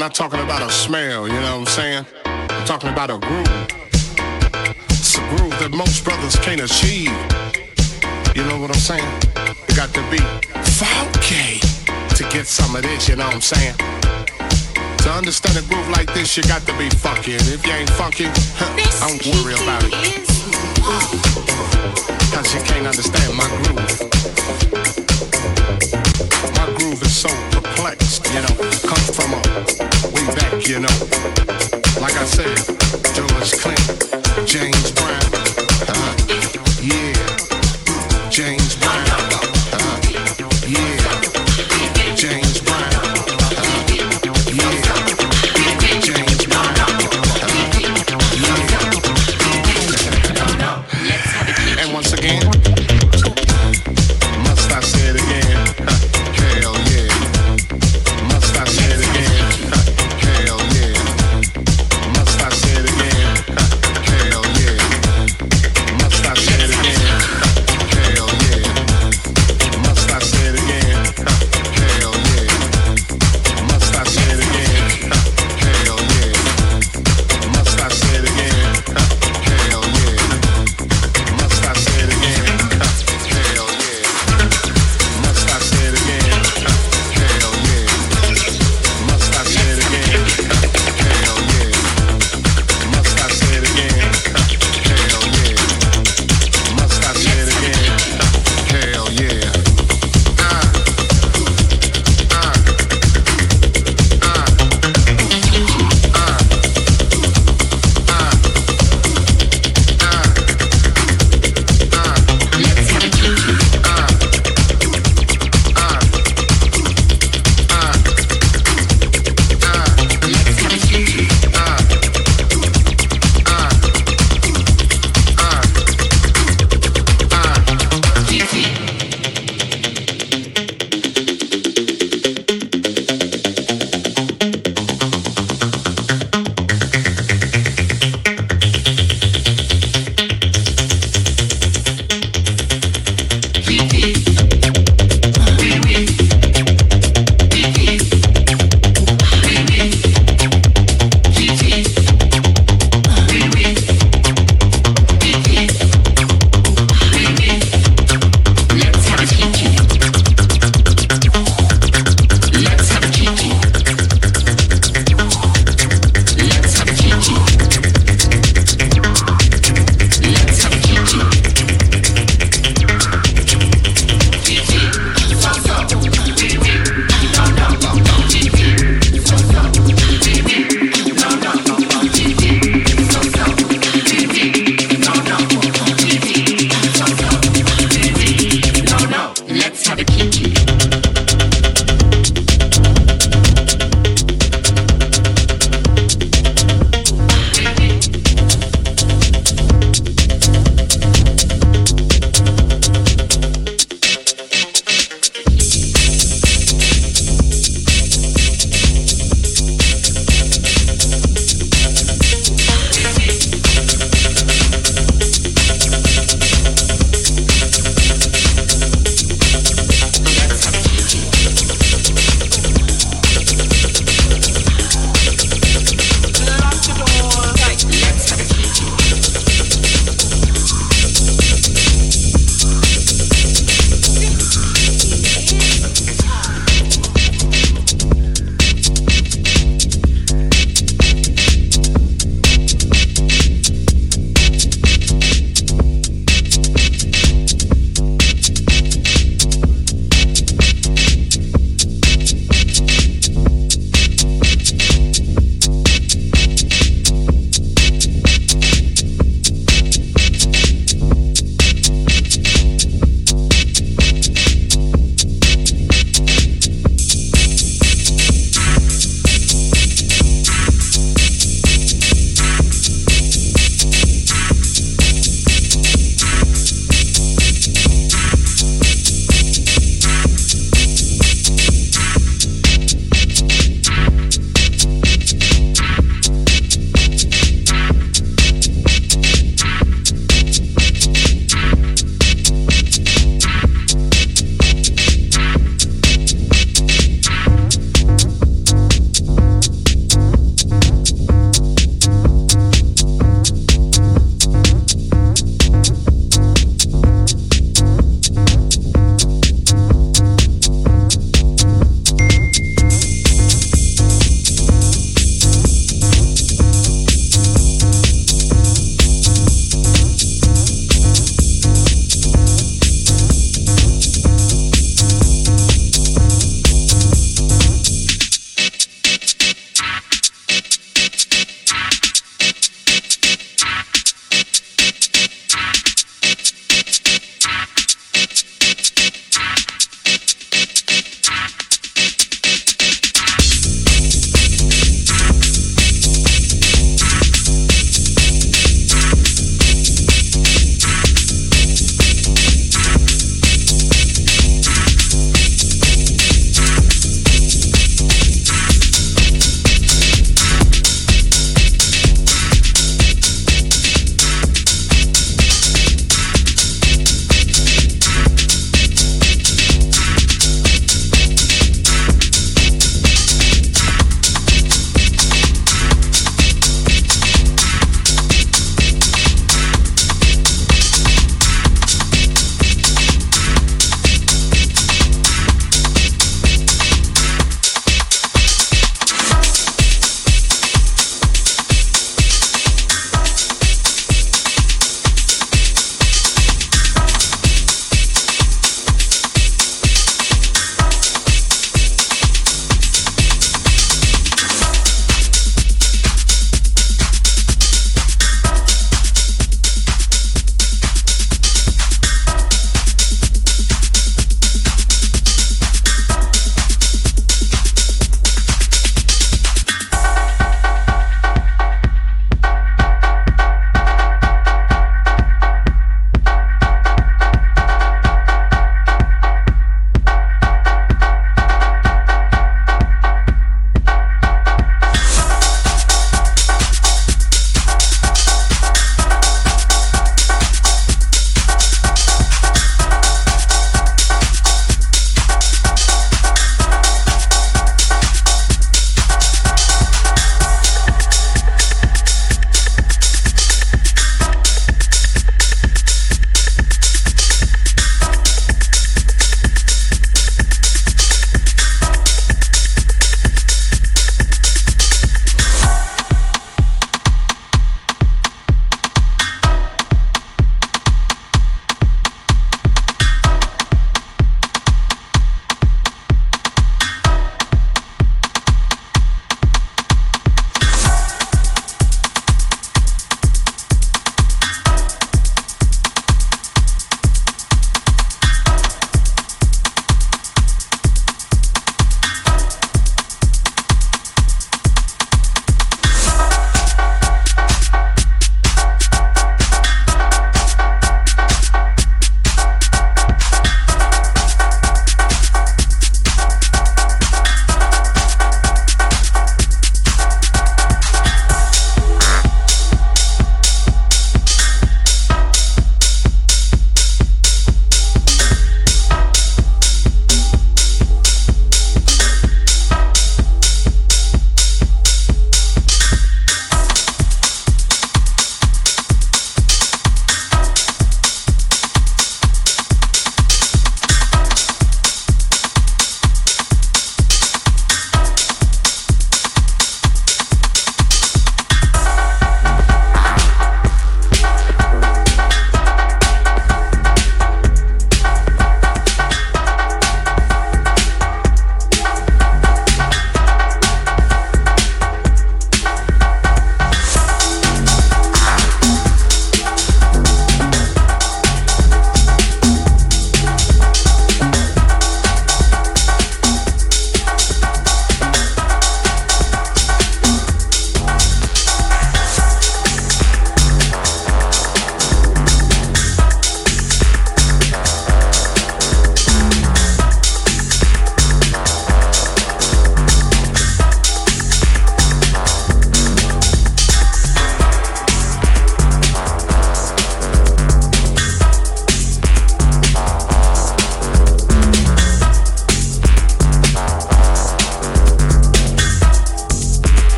not talking about a smell, you know what I'm saying? I'm talking about a groove. It's a groove that most brothers can't achieve. You know what I'm saying? You got to be funky to get some of this, you know what I'm saying? To understand a groove like this, you got to be funky. And if you ain't funky, huh, don't worry about it. Cause you can't understand my groove. you know. Like I said, George Clinton. James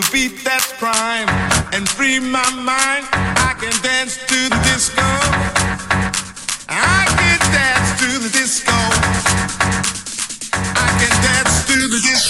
to beat that prime and free my mind. I can dance to the disco. I can dance to the disco. I can dance to the disco.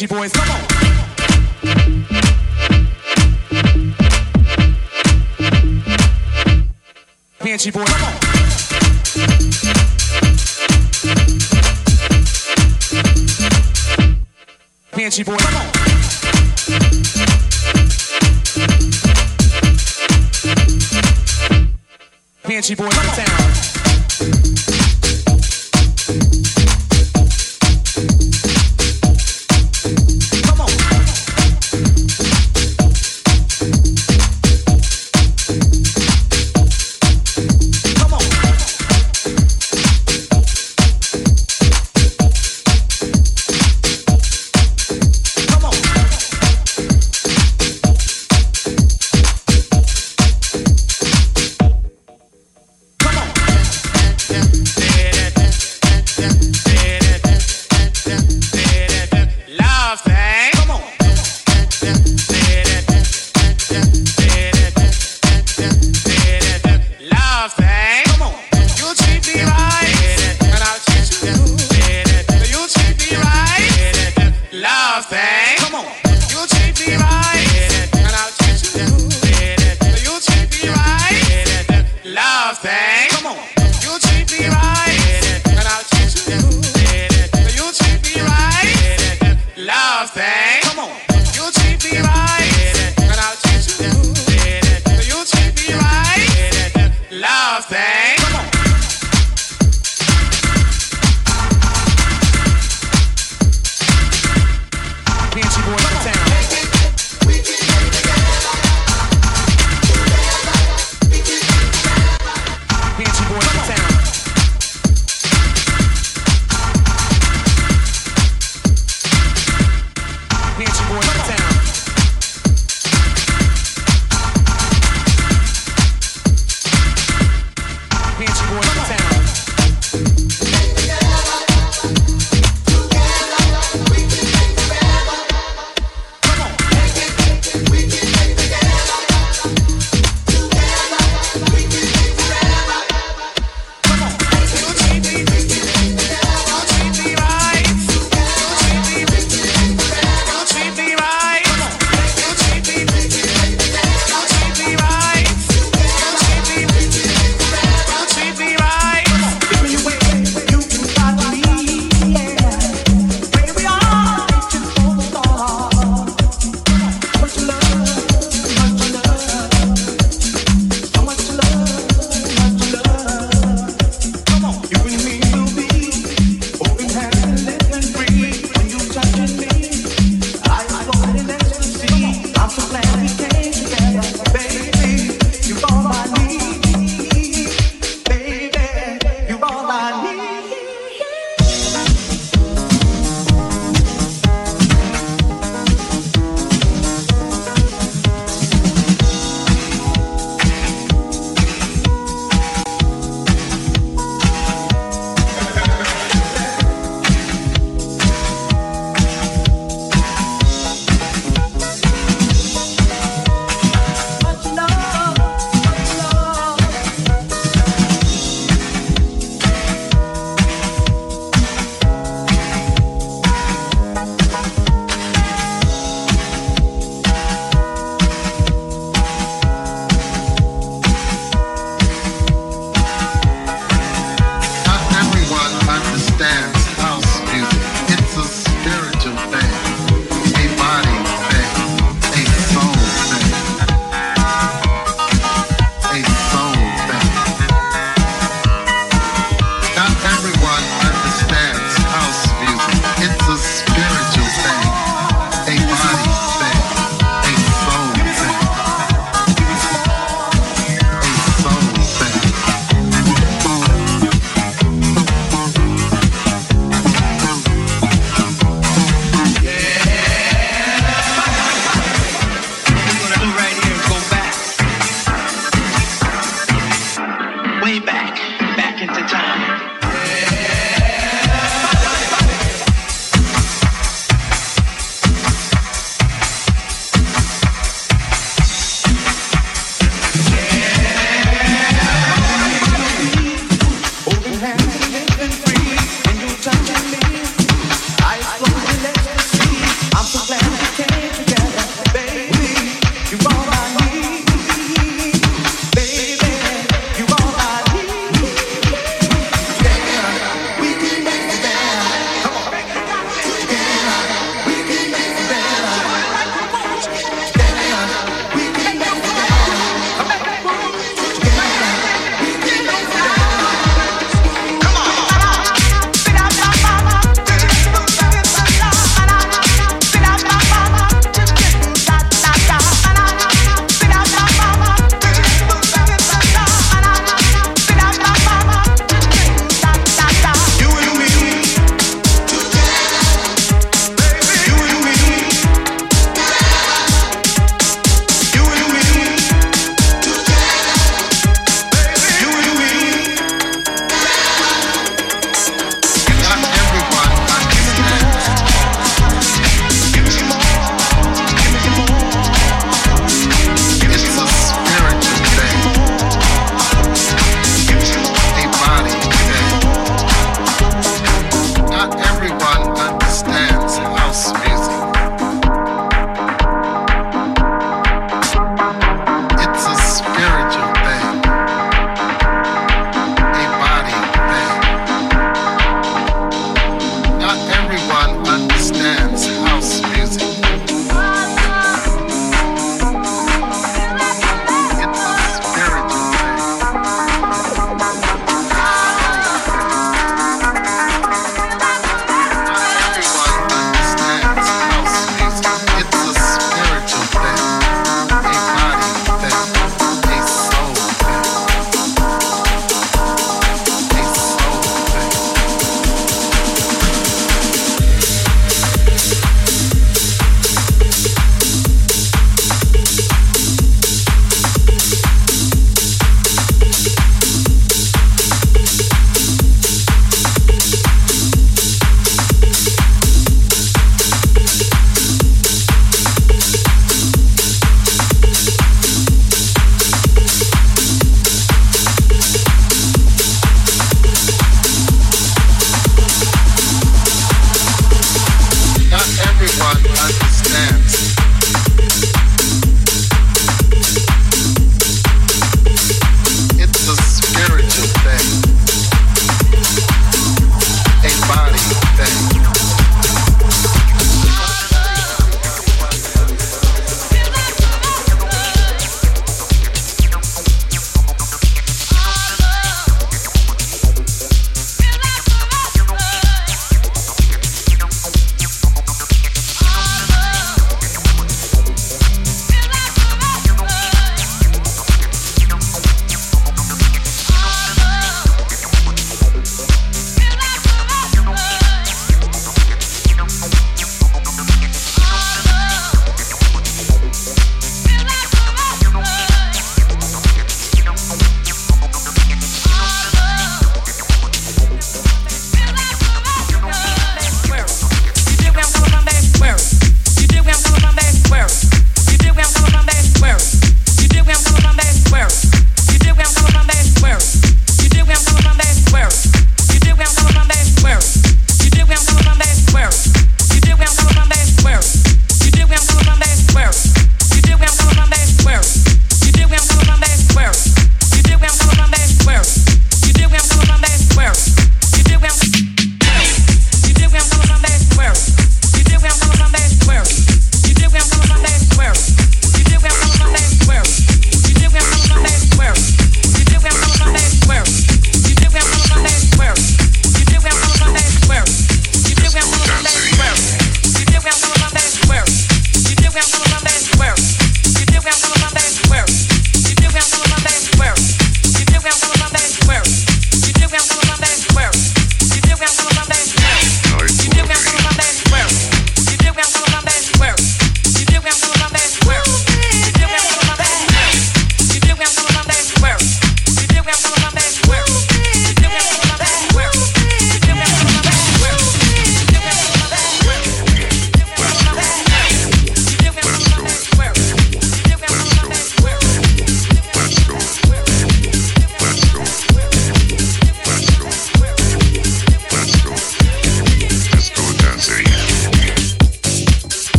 Banshee boys, come on. Banshee boys, come on. Banshee boys, come on. Banshee boys.